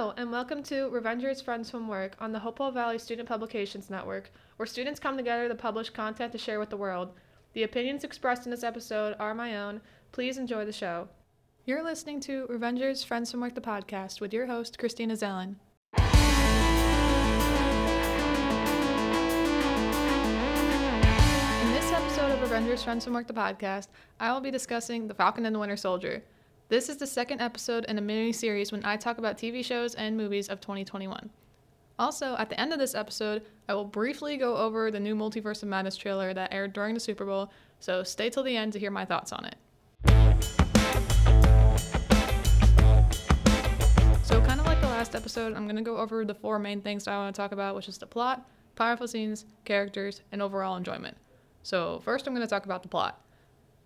Hello, and welcome to Revengers Friends from Work on the Hopewell Valley Student Publications Network, where students come together to publish content to share with the world. The opinions expressed in this episode are my own. Please enjoy the show. You're listening to Revengers Friends from Work, the podcast, with your host, Christina Zelin. In this episode of Revengers Friends from Work, the podcast, I will be discussing The Falcon and the Winter Soldier. This is the second episode in a mini series when I talk about TV shows and movies of 2021. Also, at the end of this episode, I will briefly go over the new Multiverse of Madness trailer that aired during the Super Bowl, so stay till the end to hear my thoughts on it. So, kind of like the last episode, I'm going to go over the four main things I want to talk about, which is the plot, powerful scenes, characters, and overall enjoyment. So, first, I'm going to talk about the plot.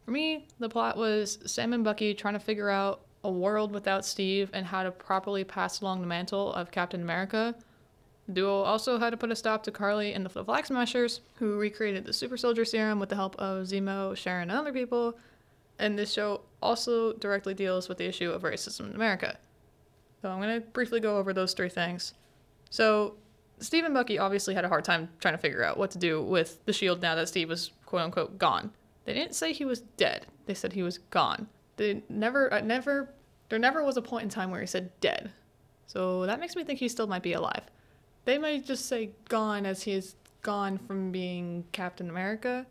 For me, the plot was Sam and Bucky trying to figure out a world without Steve and how to properly pass along the mantle of Captain America. The duo also had to put a stop to Karli and the Flag Smashers, who recreated the Super Soldier Serum with the help of Zemo, Sharon, and other people. And this show also directly deals with the issue of racism in America. So I'm going to briefly go over those three things. So, Steve and Bucky obviously had a hard time trying to figure out what to do with the shield now that Steve was quote unquote gone. They didn't say he was dead. They said he was gone. They never, I never, there never was a point in time where he said dead. So that makes me think he still might be alive. They might just say gone as he's gone from being Captain America,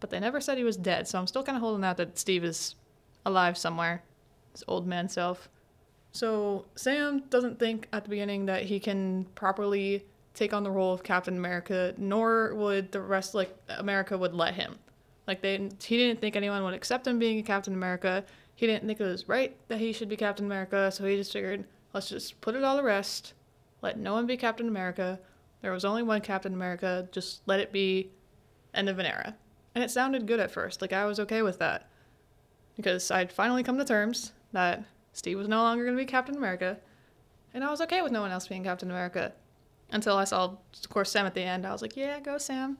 but they never said he was dead. So I'm still kind of holding out that Steve is alive somewhere, his old man self. So Sam doesn't think at the beginning that he can properly take on the role of Captain America, nor would the rest like America would let him. Like they, he didn't think anyone would accept him being a Captain America. He didn't think it was right that he should be Captain America, so he just figured, let's just put it all to rest. Let no one be Captain America. There was only one Captain America. Just let it be. End of an era. And it sounded good at first. Like I was okay with that because I'd finally come to terms that Steve was no longer going to be Captain America, and I was okay with no one else being Captain America. Until I saw, of course, Sam at the end. I was like, yeah, go Sam,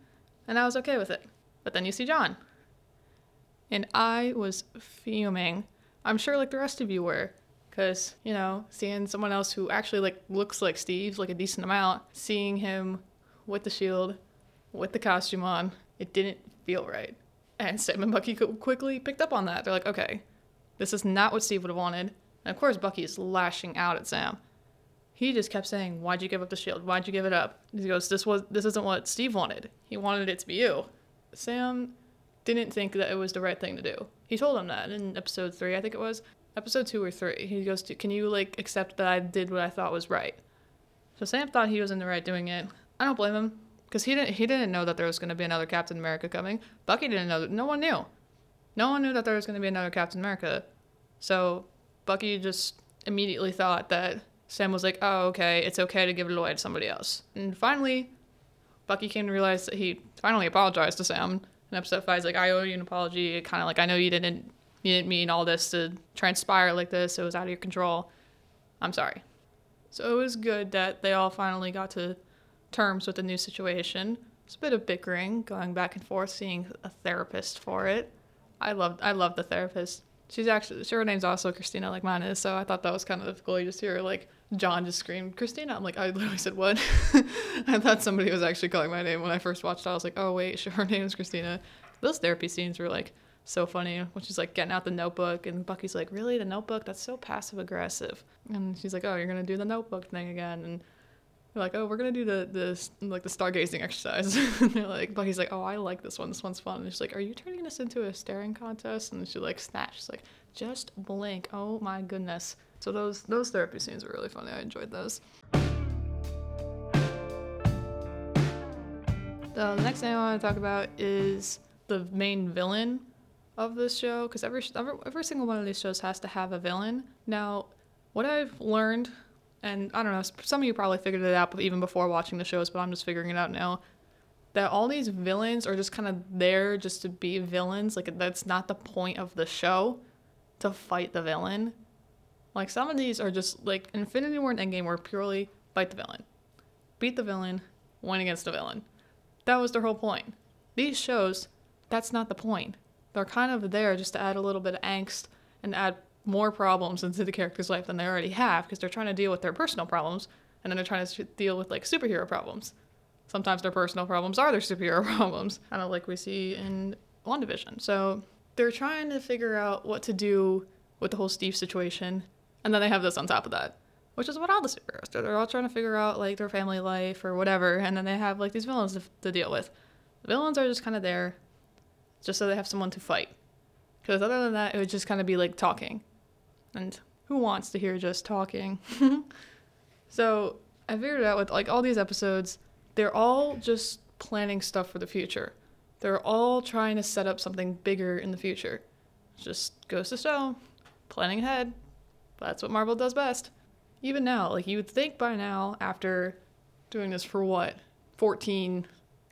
and I was okay with it. But then you see John. And I was fuming. I'm sure like the rest of you were. Cause, you know, seeing someone else who actually like looks like Steve, like a decent amount, seeing him with the shield, with the costume on, it didn't feel right. And Sam and Bucky quickly picked up on that. They're like, okay, this is not what Steve would have wanted. And of course, Bucky is lashing out at Sam. He just kept saying, "Why'd you give up the shield? Why'd you give it up?" He goes, "This was this isn't what Steve wanted. He wanted it to be you." Sam didn't think that it was the right thing to do. He told him that in episode three, I think it was. Episode two or three. He goes to, Can you, like, accept that I did what I thought was right? So Sam thought he was in the right doing it. I don't blame him. Because he didn't, he didn't know that there was going to be another Captain America coming. Bucky didn't know. No one knew. No one knew that there was going to be another Captain America. So Bucky just immediately thought that Sam was like, oh, okay, it's okay to give it away to somebody else. And finally, Bucky came to realize that he finally apologized to Sam in episode five. He's like, I owe you an apology. Kind of like, I know you didn't, you didn't mean all this to transpire like this. It was out of your control. I'm sorry. So it was good that they all finally got to terms with the new situation. It's a bit of bickering, going back and forth, seeing a therapist for it. I loved, I love the therapist. She's actually, her name's also Christina, like mine is. So I thought that was kind of cool. You just hear like John just screamed, Christina. I'm like, I literally said, what? I thought somebody was actually calling my name when I first watched it. I was like, oh, wait, her name is Christina. Those therapy scenes were like so funny when she's like getting out the notebook and Bucky's like, really? The notebook? That's so passive aggressive. And she's like, oh, you're going to do the notebook thing again. And they're like, oh, we're gonna do the the like the stargazing exercise. and they're like, Bucky's like, oh, I like this one. This one's fun. And she's like, are you turning this into a staring contest? And she like snaps. She's like, just blink. Oh my goodness. So those those therapy scenes were really funny. I enjoyed those. The next thing I want to talk about is the main villain of this show because every, every every single one of these shows has to have a villain. Now, what I've learned, and I don't know, some of you probably figured it out even before watching the shows, but I'm just figuring it out now. That all these villains are just kind of there just to be villains. Like that's not the point of the show to fight the villain. Like some of these are just like Infinity War and Endgame were purely fight the villain, beat the villain, win against the villain. That was their whole point. These shows, that's not the point. They're kind of there just to add a little bit of angst and add more problems into the character's life than they already have because they're trying to deal with their personal problems and then they're trying to deal with like superhero problems. Sometimes their personal problems are their superhero problems, kind of like we see in WandaVision. So they're trying to figure out what to do with the whole Steve situation, and then they have this on top of that, which is what all the superheroes do. They're all trying to figure out like their family life or whatever, and then they have like these villains to, to deal with. The villains are just kind of there, just so they have someone to fight. Because other than that, it would just kind of be like talking, and who wants to hear just talking? so I figured out with like all these episodes, they're all just planning stuff for the future. They're all trying to set up something bigger in the future. Just goes to show, planning ahead. That's what Marvel does best. Even now, like you would think by now, after doing this for what, 14,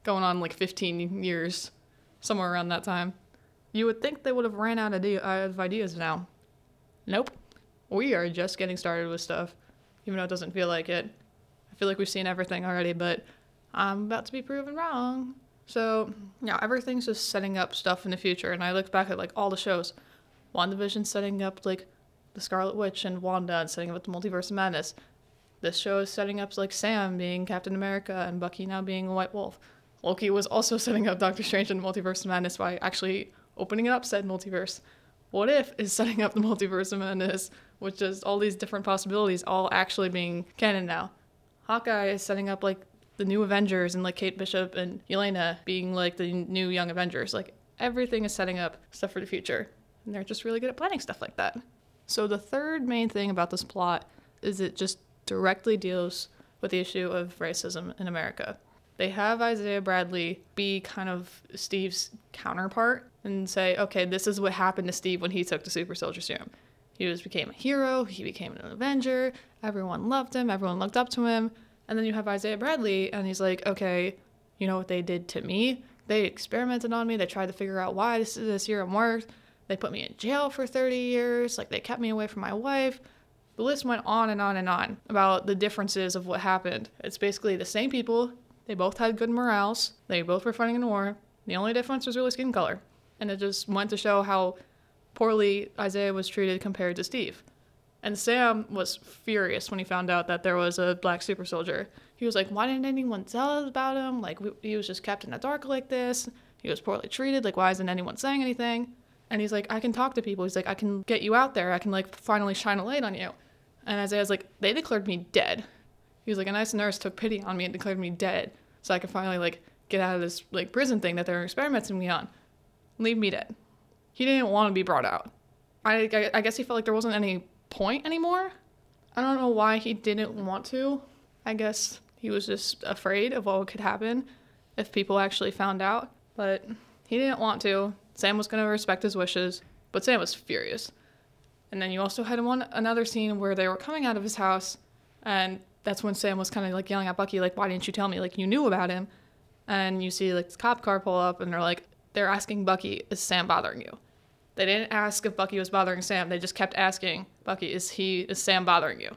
going on like 15 years, somewhere around that time, you would think they would have ran out of ideas now. Nope. We are just getting started with stuff, even though it doesn't feel like it. I feel like we've seen everything already, but I'm about to be proven wrong. So, yeah, everything's just setting up stuff in the future. And I look back at like all the shows. WandaVision setting up like the Scarlet Witch and Wanda and setting up the Multiverse of Madness. This show is setting up like Sam being Captain America and Bucky now being a White Wolf. Loki was also setting up Doctor Strange and Multiverse of Madness by actually opening it up said multiverse. What if is setting up the Multiverse of Madness, which is all these different possibilities all actually being canon now. Hawkeye is setting up like the new Avengers and like Kate Bishop and Yelena being like the new Young Avengers. Like everything is setting up stuff for the future. And they're just really good at planning stuff like that. So the third main thing about this plot is it just directly deals with the issue of racism in America. They have Isaiah Bradley be kind of Steve's counterpart and say, okay, this is what happened to Steve when he took the super soldier serum. He was became a hero, he became an Avenger, everyone loved him, everyone looked up to him, and then you have Isaiah Bradley, and he's like, okay, you know what they did to me? They experimented on me. They tried to figure out why this, this serum worked. They put me in jail for 30 years. Like, they kept me away from my wife. The list went on and on and on about the differences of what happened. It's basically the same people. They both had good morals. They both were fighting in a war. The only difference was really skin color. And it just went to show how poorly Isaiah was treated compared to Steve. And Sam was furious when he found out that there was a black super soldier. He was like, Why didn't anyone tell us about him? Like, we, he was just kept in the dark like this. He was poorly treated. Like, why isn't anyone saying anything? And he's like, I can talk to people. He's like, I can get you out there. I can, like, finally shine a light on you. And Isaiah's like, They declared me dead. He was like, A nice nurse took pity on me and declared me dead so I could finally, like, get out of this, like, prison thing that they're experimenting me on. Leave me dead. He didn't want to be brought out. I, I, I guess he felt like there wasn't any point anymore. I don't know why he didn't want to. I guess he was just afraid of what could happen if people actually found out. But he didn't want to. Sam was going to respect his wishes, but Sam was furious. And then you also had one another scene where they were coming out of his house, and that's when Sam was kind of like yelling at Bucky, like, "Why didn't you tell me? Like, you knew about him." And you see like the cop car pull up, and they're like, they're asking Bucky, "Is Sam bothering you?" They didn't ask if Bucky was bothering Sam. They just kept asking, Bucky, is he is Sam bothering you?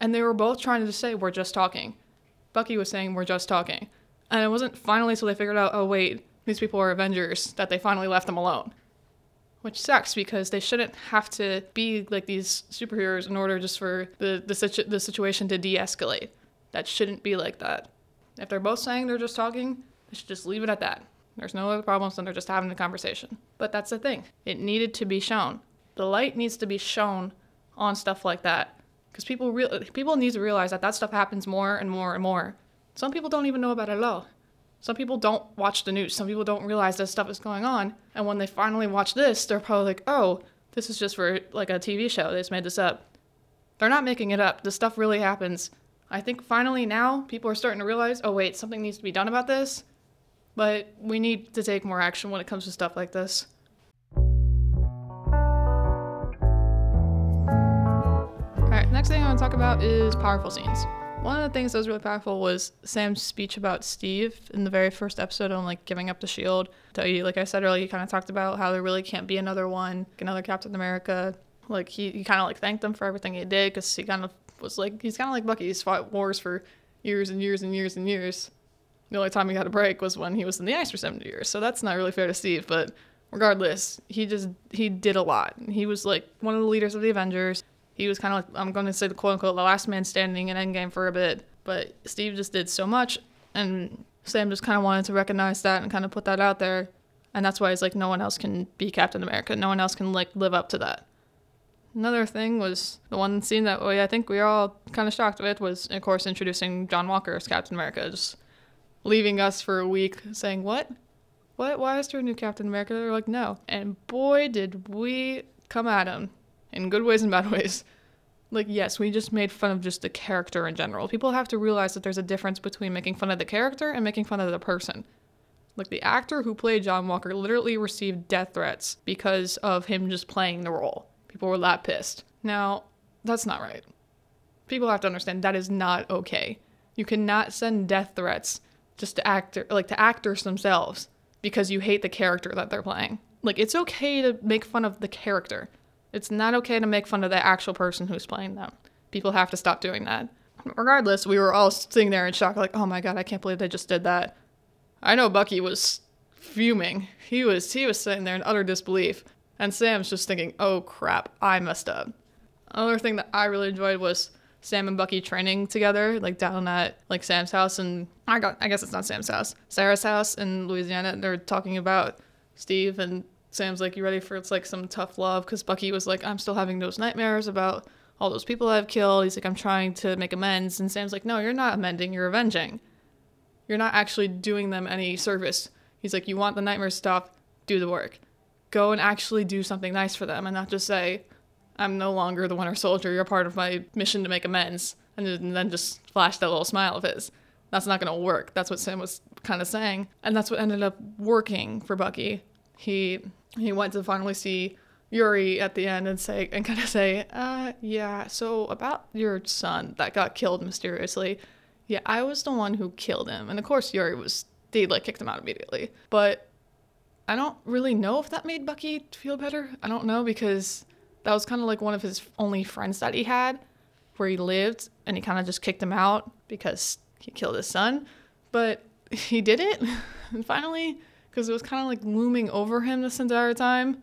And they were both trying to say, we're just talking. Bucky was saying, we're just talking. And it wasn't finally until they figured out, oh, wait, these people are Avengers, that they finally left them alone. Which sucks because they shouldn't have to be like these superheroes in order just for the, the, situ- the situation to de escalate. That shouldn't be like that. If they're both saying they're just talking, they should just leave it at that. There's no other problems, and they're just having a conversation. But that's the thing. It needed to be shown. The light needs to be shown on stuff like that, because people people need to realize that that stuff happens more and more and more. Some people don't even know about it at all. Some people don't watch the news. Some people don't realize that stuff is going on. And when they finally watch this, they're probably like, "Oh, this is just for like a TV show. They just made this up." They're not making it up. This stuff really happens. I think finally now people are starting to realize, "Oh wait, something needs to be done about this." But we need to take more action when it comes to stuff like this. Alright, next thing I want to talk about is powerful scenes. One of the things that was really powerful was Sam's speech about Steve in the very first episode on like giving up the shield. Like I said earlier, he kind of talked about how there really can't be another one, another Captain America. Like he, he kind of like thanked them for everything he did because he kind of was like he's kind of like Bucky. He's fought wars for years and years and years and years the only time he had a break was when he was in the ice for 70 years. So that's not really fair to Steve, but regardless, he just he did a lot. He was like one of the leaders of the Avengers. He was kind of like I'm going to say the quote unquote the last man standing in Endgame for a bit, but Steve just did so much, and Sam just kind of wanted to recognize that and kind of put that out there, and that's why he's like no one else can be Captain America. No one else can like live up to that. Another thing was the one scene that we I think we all kind of shocked with was of course introducing John Walker as Captain America, just leaving us for a week saying what what? Why is there a new Captain America? They're like, no. And boy, did we come at him in good ways and bad ways. Like, yes, we just made fun of just the character in general. People have to realize that there's a difference between making fun of the character and making fun of the person. Like, the actor who played John Walker literally received death threats because of him just playing the role. People were that pissed. Now, that's not right. People have to understand that is not okay. You cannot send death threats just to actor like to actors themselves because you hate the character that they're playing. Like, it's okay to make fun of the character. It's not okay to make fun of the actual person who's playing them. People have to stop doing that. Regardless, we were all sitting there in shock, like, oh my god, I can't believe they just did that. I know Bucky was fuming. He was he was sitting there in utter disbelief. And Sam's just thinking, oh crap, I messed up. Another thing that I really enjoyed was Sam and Bucky training together, like down at like Sam's house and I got I guess it's not Sam's house, Sarah's house in Louisiana. They're talking about Steve and Sam's like, "You ready for it's like some tough love?" Because Bucky was like, "I'm still having those nightmares about all those people I've killed." He's like, "I'm trying to make amends," and Sam's like, "No, you're not amending. You're avenging. You're not actually doing them any service." He's like, "You want the nightmare stop? Do the work. Go and actually do something nice for them, and not just say." I'm no longer the Winter Soldier. You're part of my mission to make amends. And then just flash that little smile of his. That's not going to work. That's what Sam was kind of saying. And that's what ended up working for Bucky. He he went to finally see Yuri at the end and say and kind of say, uh, yeah, so about your son that got killed mysteriously. Yeah, I was the one who killed him. And of course Yuri was they like kicked him out immediately. But I don't really know if that made Bucky feel better. I don't know because that was kind of like one of his only friends that he had where he lived and he kind of just kicked him out because he killed his son. But he did it. And finally because it was kind of like looming over him this entire time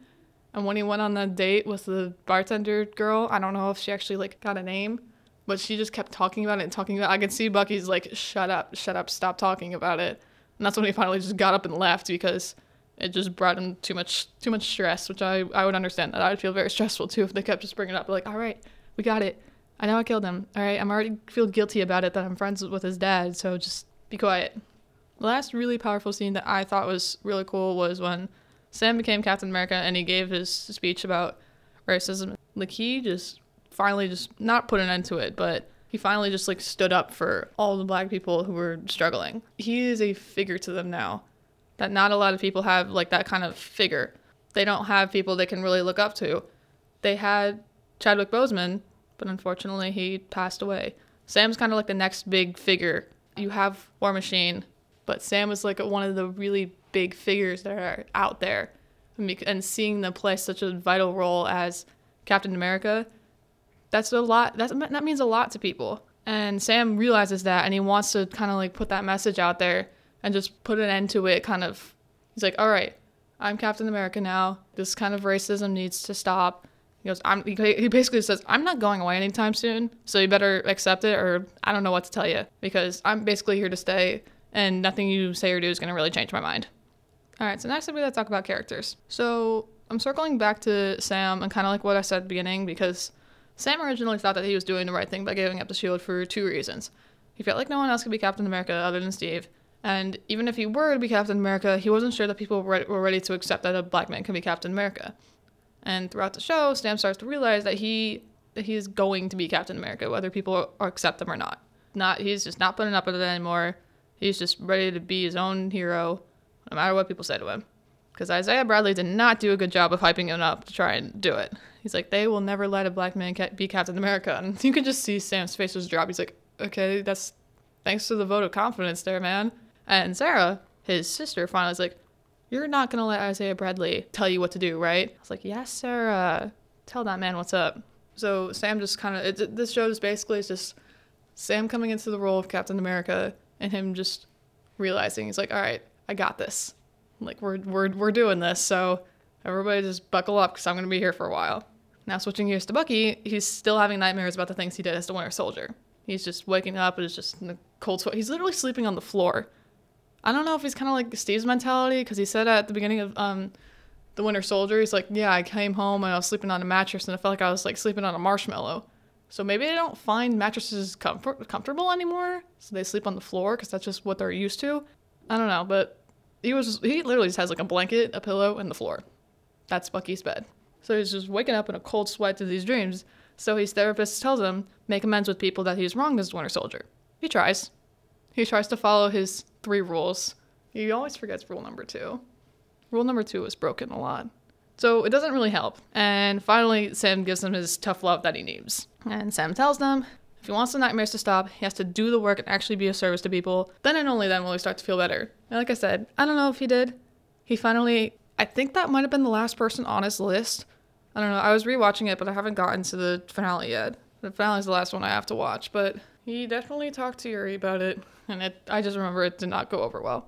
and when he went on that date with the bartender girl i don't know if she actually like got a name but she just kept talking about it and talking about it. i could see bucky's like shut up shut up stop talking about it. And that's when he finally just got up and left because it just brought him too much too much stress, which I I would understand that I would feel very stressful too if they kept just bringing it up like, all right, we got it. I know I killed him. All right, I'm already feel guilty about it that I'm friends with his dad, so just be quiet. The last really powerful scene that I thought was really cool was when Sam became Captain America and he gave his speech about racism. Like he just finally just not put an end to it, but he finally just like stood up for all the black people who were struggling. He is a figure to them now that not a lot of people have like that kind of figure. They don't have people they can really look up to. They had Chadwick Boseman, but unfortunately he passed away. Sam's kind of like the next big figure. You have War Machine, but Sam was like one of the really big figures that are out there. And seeing them play such a vital role as Captain America, that's a lot. That's, that means a lot to people. And Sam realizes that and he wants to kind of like put that message out there and just put an end to it kind of he's like all right i'm captain america now. This kind of racism needs to stop. He goes i'm he basically says i'm not going away anytime soon so you better accept it or i don't know what to tell you because i'm basically here to stay and nothing you say or do is going to really change my mind. All right so next we're going to talk about characters. So i'm circling back to sam and kind of like what i said at the beginning because sam originally thought that he was doing the right thing by giving up the shield for two reasons. He felt like no one else could be captain america other than steve and even if he were to be Captain America, he wasn't sure that people were ready to accept that a black man can be Captain America. And throughout the show, Sam starts to realize that he that he is going to be Captain America, whether people accept him or not. Not he's just not putting up with it anymore. He's just ready to be his own hero, no matter what people say to him. Because Isaiah Bradley did not do a good job of hyping him up to try and do it. He's like, they will never let a black man be Captain America, and you can just see Sam's face just drop. He's like, okay, that's thanks to the vote of confidence there, man. And Sarah, his sister, finally was like, You're not going to let Isaiah Bradley tell you what to do, right? I was like, Yes, Sarah. Tell that man what's up. So Sam just kind of, this show is basically just Sam coming into the role of Captain America and him just realizing he's like, All right, I got this. Like, we're, we're, we're doing this. So Everybody just buckle up because I'm going to be here for a while. Now, switching gears to Bucky, he's still having nightmares about the things he did as the Winter Soldier. He's just waking up and is just in the cold sweat. He's literally sleeping on the floor. I don't know if he's kind of like Steve's mentality because he said at the beginning of um, the Winter Soldier, he's like, yeah, I came home and I was sleeping on a mattress and I felt like I was like sleeping on a marshmallow. So maybe they don't find mattresses comfort- comfortable anymore, so they sleep on the floor because that's just what they're used to. I don't know, but he was he literally just has like a blanket, a pillow, and the floor. That's Bucky's bed. So he's just waking up in a cold sweat to these dreams. So his therapist tells him make amends with people that he's wronged as Winter Soldier. He tries. He tries to follow his three rules. He always forgets rule number two. Rule number two is broken a lot. So it doesn't really help. And finally, Sam gives him his tough love that he needs. And Sam tells them if he wants the nightmares to stop, he has to do the work and actually be of service to people. Then and only then will he start to feel better. And like I said, I don't know if he did. He finally, I think that might have been the last person on his list. I don't know. I was rewatching it, but I haven't gotten to the finale yet. The finale is the last one I have to watch, but he definitely talked to Yuri about it, and it. I just remember it did not go over well.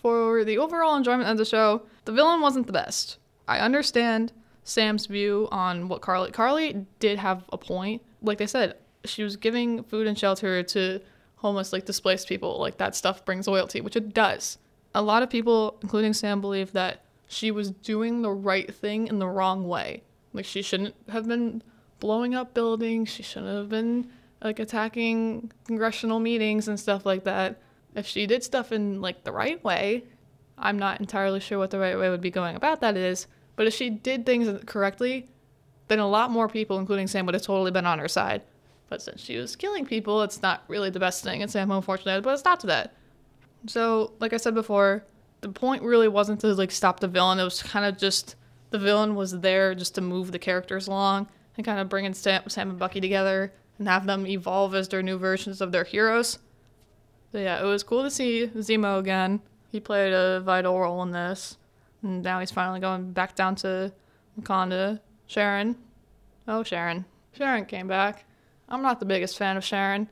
For the overall enjoyment of the show, the villain wasn't the best. I understand Sam's view on what Karli. Karli did have a point. Like they said, she was giving food and shelter to homeless, like displaced people. Like that stuff brings loyalty, which it does. A lot of people, including Sam, believe that she was doing the right thing in the wrong way. Like she shouldn't have been blowing up buildings. She shouldn't have been like attacking congressional meetings and stuff like that. If she did stuff in like the right way, I'm not entirely sure what the right way would be going about that is, but if she did things correctly, then a lot more people, including Sam, would have totally been on her side. But since she was killing people, it's not really the best thing, and Sam unfortunately but it's not to that. So, like I said before, the point really wasn't to like stop the villain. It was kind of just the villain was there just to move the characters along and kind of bringing Sam, Sam and Bucky together and have them evolve as their new versions of their heroes. So yeah, it was cool to see Zemo again. He played a vital role in this. And now he's finally going back down to Wakanda. Sharon. Oh, Sharon. Sharon came back. I'm not the biggest fan of Sharon.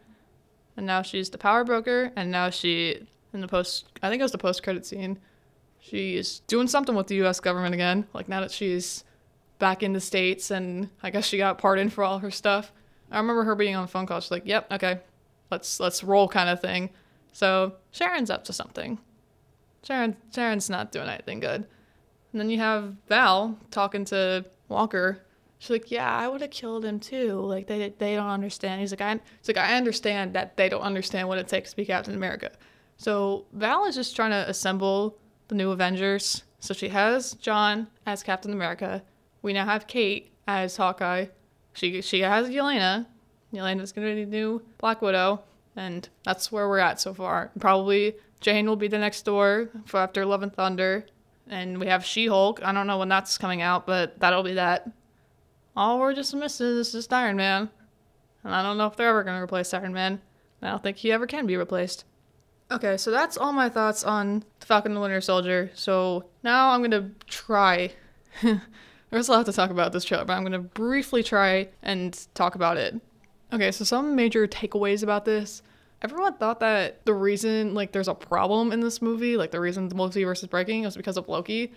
And now she's the power broker, and now she, in the post, I think it was the post credit scene, she's doing something with the US government again. Like now that she's back in the States, and I guess she got pardoned for all her stuff. I remember her being on a phone call. She's like, "Yep, okay, let's let's roll," kind of thing. So Sharon's up to something. Sharon Sharon's not doing anything good. And then you have Val talking to Walker. She's like, "Yeah, I would have killed him too. Like they they don't understand." He's like, "I he's like I understand that they don't understand what it takes to be Captain America." So Val is just trying to assemble the new Avengers. So she has John as Captain America. We now have Kate as Hawkeye. She she has Yelena. Yelena's gonna be the new Black Widow, and that's where we're at so far. Probably Jane will be the next Thor for after Love and Thunder, and we have She Hulk. I don't know when that's coming out, but that'll be that. All we're just missing is just Iron Man, and I don't know if they're ever gonna replace Iron Man. I don't think he ever can be replaced. Okay, so that's all my thoughts on the Falcon and the Winter Soldier. So now I'm gonna try There's a lot to talk about this trailer, but I'm going to briefly try and talk about it. Okay, so some major takeaways about this. Everyone thought that the reason, like, there's a problem in this movie, like, the reason the multiverse is breaking is because of Loki.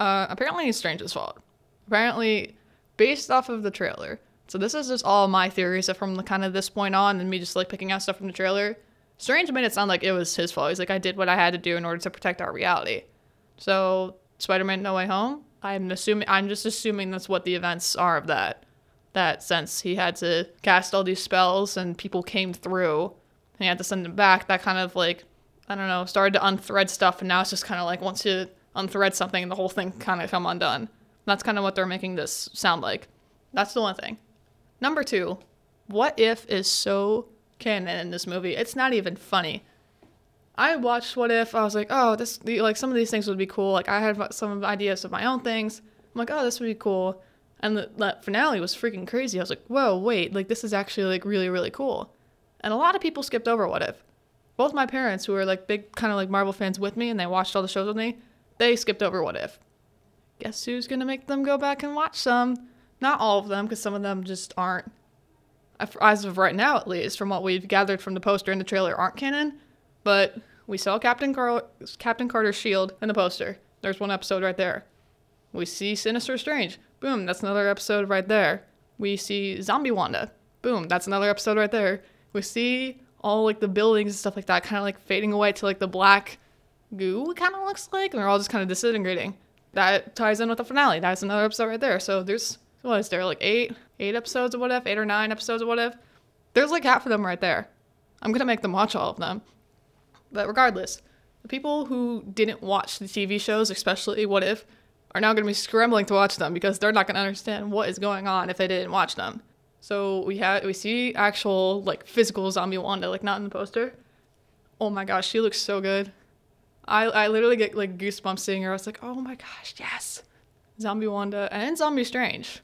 Uh, apparently, it's Strange's fault. Apparently, based off of the trailer. So this is just all my theories from the kind of this point on, and me just like picking out stuff from the trailer. Strange made it sound like it was his fault. He's like, I did what I had to do in order to protect our reality. So Spider-Man: No Way Home I'm assuming I'm just assuming that's what the events are of that. That since he had to cast all these spells and people came through and he had to send them back, that kind of like I don't know, started to unthread stuff and now it's just kinda like once you unthread something the whole thing kinda come undone. That's kind of what they're making this sound like. That's the one thing. Number two, what if is so canon in this movie. It's not even funny. I watched What If. I was like, oh, this like some of these things would be cool. Like I had some ideas of my own things. I'm like, oh, this would be cool. And the, the finale was freaking crazy. I was like, whoa, wait, like this is actually like really really cool. And a lot of people skipped over What If. Both my parents, who are like big kind of like Marvel fans with me, and they watched all the shows with me, they skipped over What If. Guess who's gonna make them go back and watch some? Not all of them, because some of them just aren't. As of right now, at least, from what we've gathered from the poster and the trailer, aren't canon but we saw Captain Car- Captain Carter's shield in the poster. There's one episode right there. We see Sinister Strange. Boom, that's another episode right there. We see Zombie Wanda. Boom, that's another episode right there. We see all like the buildings and stuff like that kind of like fading away to like the black goo it kind of looks like and they're all just kind of disintegrating. That ties in with the finale. That's another episode right there. So there's what is there like eight eight episodes of what if, eight or nine episodes of what if? There's like half of them right there. I'm gonna make them watch all of them. But regardless, the people who didn't watch the TV shows, especially What If, are now going to be scrambling to watch them because they're not going to understand what is going on if they didn't watch them. So we have we see actual like physical zombie Wanda, like not in the poster. Oh my gosh, she looks so good. I I literally get like goosebumps seeing her. I was like, oh my gosh, yes, zombie Wanda and zombie Strange.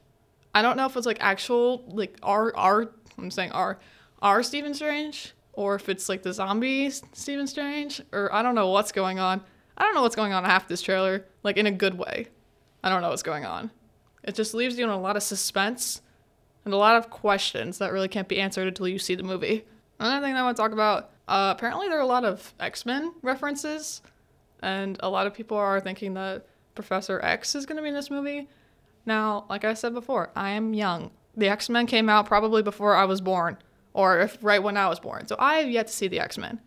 I don't know if it's like actual like our our I'm saying our our Stephen Strange or if it's like the zombie Stephen Strange or I don't know what's going on. I don't know what's going on half this trailer, like in a good way. I don't know what's going on. It just leaves you in a lot of suspense and a lot of questions that really can't be answered until you see the movie. Another thing I want to talk about uh, apparently, there are a lot of X Men references, and a lot of people are thinking that Professor X is going to be in this movie. Now, like I said before, I am young. The X Men came out probably before I was born, or if right when I was born. So I have yet to see the X Men.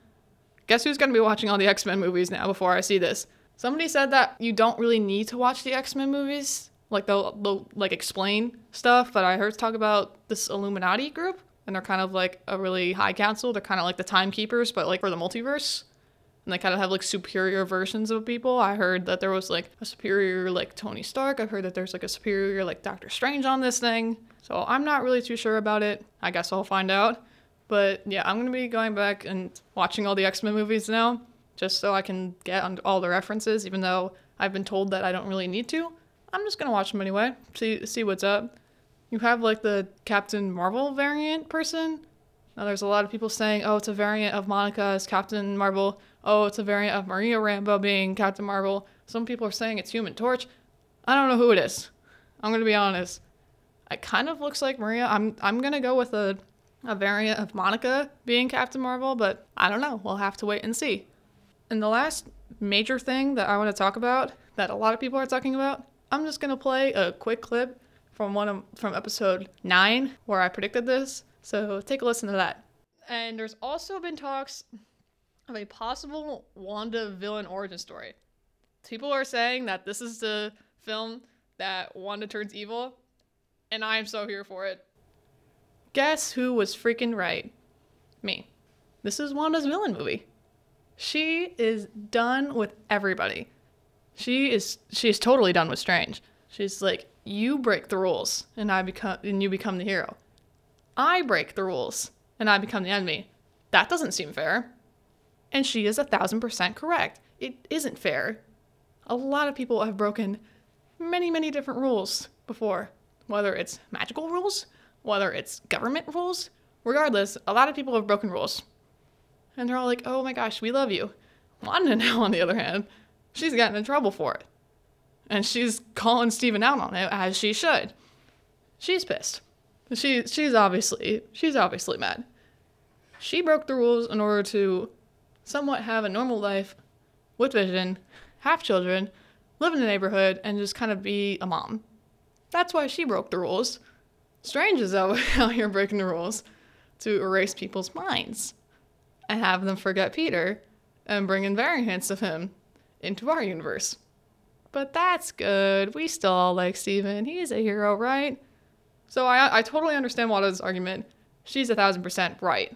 Guess who's going to be watching all the X Men movies now before I see this? Somebody said that you don't really need to watch the X Men movies like they'll, they'll like explain stuff but i heard talk about this illuminati group and they're kind of like a really high council they're kind of like the timekeepers but like for the multiverse and they kind of have like superior versions of people i heard that there was like a superior like tony stark i've heard that there's like a superior like doctor strange on this thing so i'm not really too sure about it i guess i'll find out but yeah i'm gonna be going back and watching all the x-men movies now just so i can get on all the references even though i've been told that i don't really need to I'm just gonna watch them anyway. See see what's up. You have like the Captain Marvel variant person. Now there's a lot of people saying, oh, it's a variant of Monica as Captain Marvel. Oh, it's a variant of Maria Rambeau being Captain Marvel. Some people are saying it's Human Torch. I don't know who it is. I'm gonna be honest. It kind of looks like Maria. I'm I'm gonna go with a a variant of Monica being Captain Marvel, but I don't know. We'll have to wait and see. And the last major thing that I want to talk about that a lot of people are talking about I'm just gonna play a quick clip from one of from episode nine where I predicted this. So take a listen to that. And there's also been talks of a possible Wanda villain origin story. People are saying that this is the film that Wanda turns evil, and I am so here for it. Guess who was freaking right? Me. This is Wanda's villain movie. She is done with everybody. She is she's totally done with Strange. She's like, you break the rules and I become and you become the hero. I break the rules and I become the enemy. That doesn't seem fair. And she is a thousand percent correct. It isn't fair. A lot of people have broken many, many different rules before, whether it's magical rules, whether it's government rules. Regardless, a lot of people have broken rules. And they're all like, oh my gosh, we love you. Wanda now, on the other hand, she's gotten in trouble for it. And she's calling Stephen out on it as she should. She's pissed. She she's obviously she's obviously mad. She broke the rules in order to somewhat have a normal life with vision, have children, live in the neighborhood, and just kind of be a mom. That's why she broke the rules. Strange is out, out here breaking the rules to erase people's minds and have them forget Peter and bring in variants of him into our universe. But that's good. We still all like Stephen. He's a hero, right? So I, I totally understand Wanda's argument. She's a thousand percent right.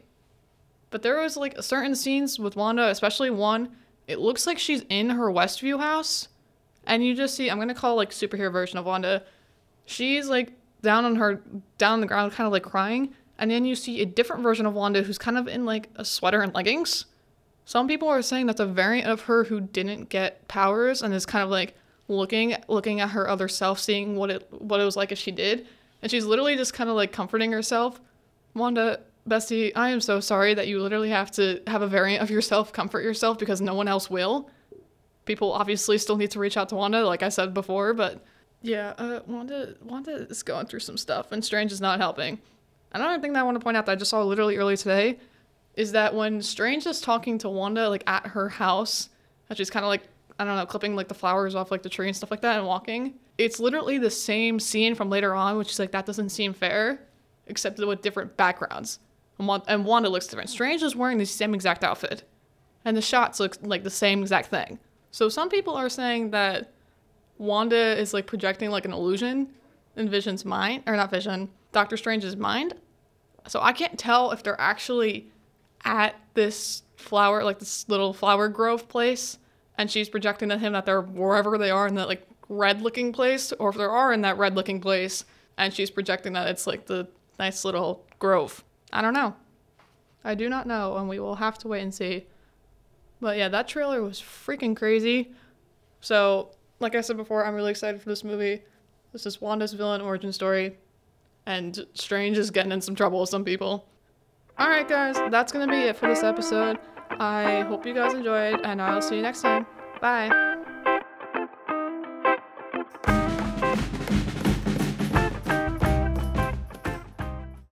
But there was like certain scenes with Wanda, especially one, it looks like she's in her Westview house. And you just see, I'm gonna call like superhero version of Wanda. She's like down on her, down on the ground, kind of like crying. And then you see a different version of Wanda who's kind of in like a sweater and leggings. Some people are saying that's a variant of her who didn't get powers and is kind of like looking looking at her other self, seeing what it what it was like if she did. And she's literally just kind of like comforting herself. Wanda, bestie, I am so sorry that you literally have to have a variant of yourself comfort yourself because no one else will. People obviously still need to reach out to Wanda, like I said before, but yeah, uh, Wanda Wanda is going through some stuff, and Strange is not helping. Another thing that I want to point out that I just saw literally earlier today is that when Strange is talking to Wanda like at her house, she's kind of like I don't know clipping like the flowers off like the tree and stuff like that and walking, it's literally the same scene from later on, which is like that doesn't seem fair, except with different backgrounds. And, Wan- and Wanda looks different. Strange is wearing the same exact outfit, and the shots look like the same exact thing. So some people are saying that Wanda is like projecting like an illusion in Vision's mind, or not Vision, Doctor Strange's mind. So I can't tell if they're actually at this flower, like this little flower grove place, and she's projecting to him that they're wherever they are in that like red looking place, or if they are in that red looking place, and she's projecting that it's like the nice little grove. I don't know. I do not know, and we will have to wait and see. But yeah, that trailer was freaking crazy. So, like I said before, I'm really excited for this movie. This is Wanda's villain origin story, and Strange is getting in some trouble with some people. Alright, guys, that's gonna be it for this episode. I hope you guys enjoyed, and I'll see you next time. Bye.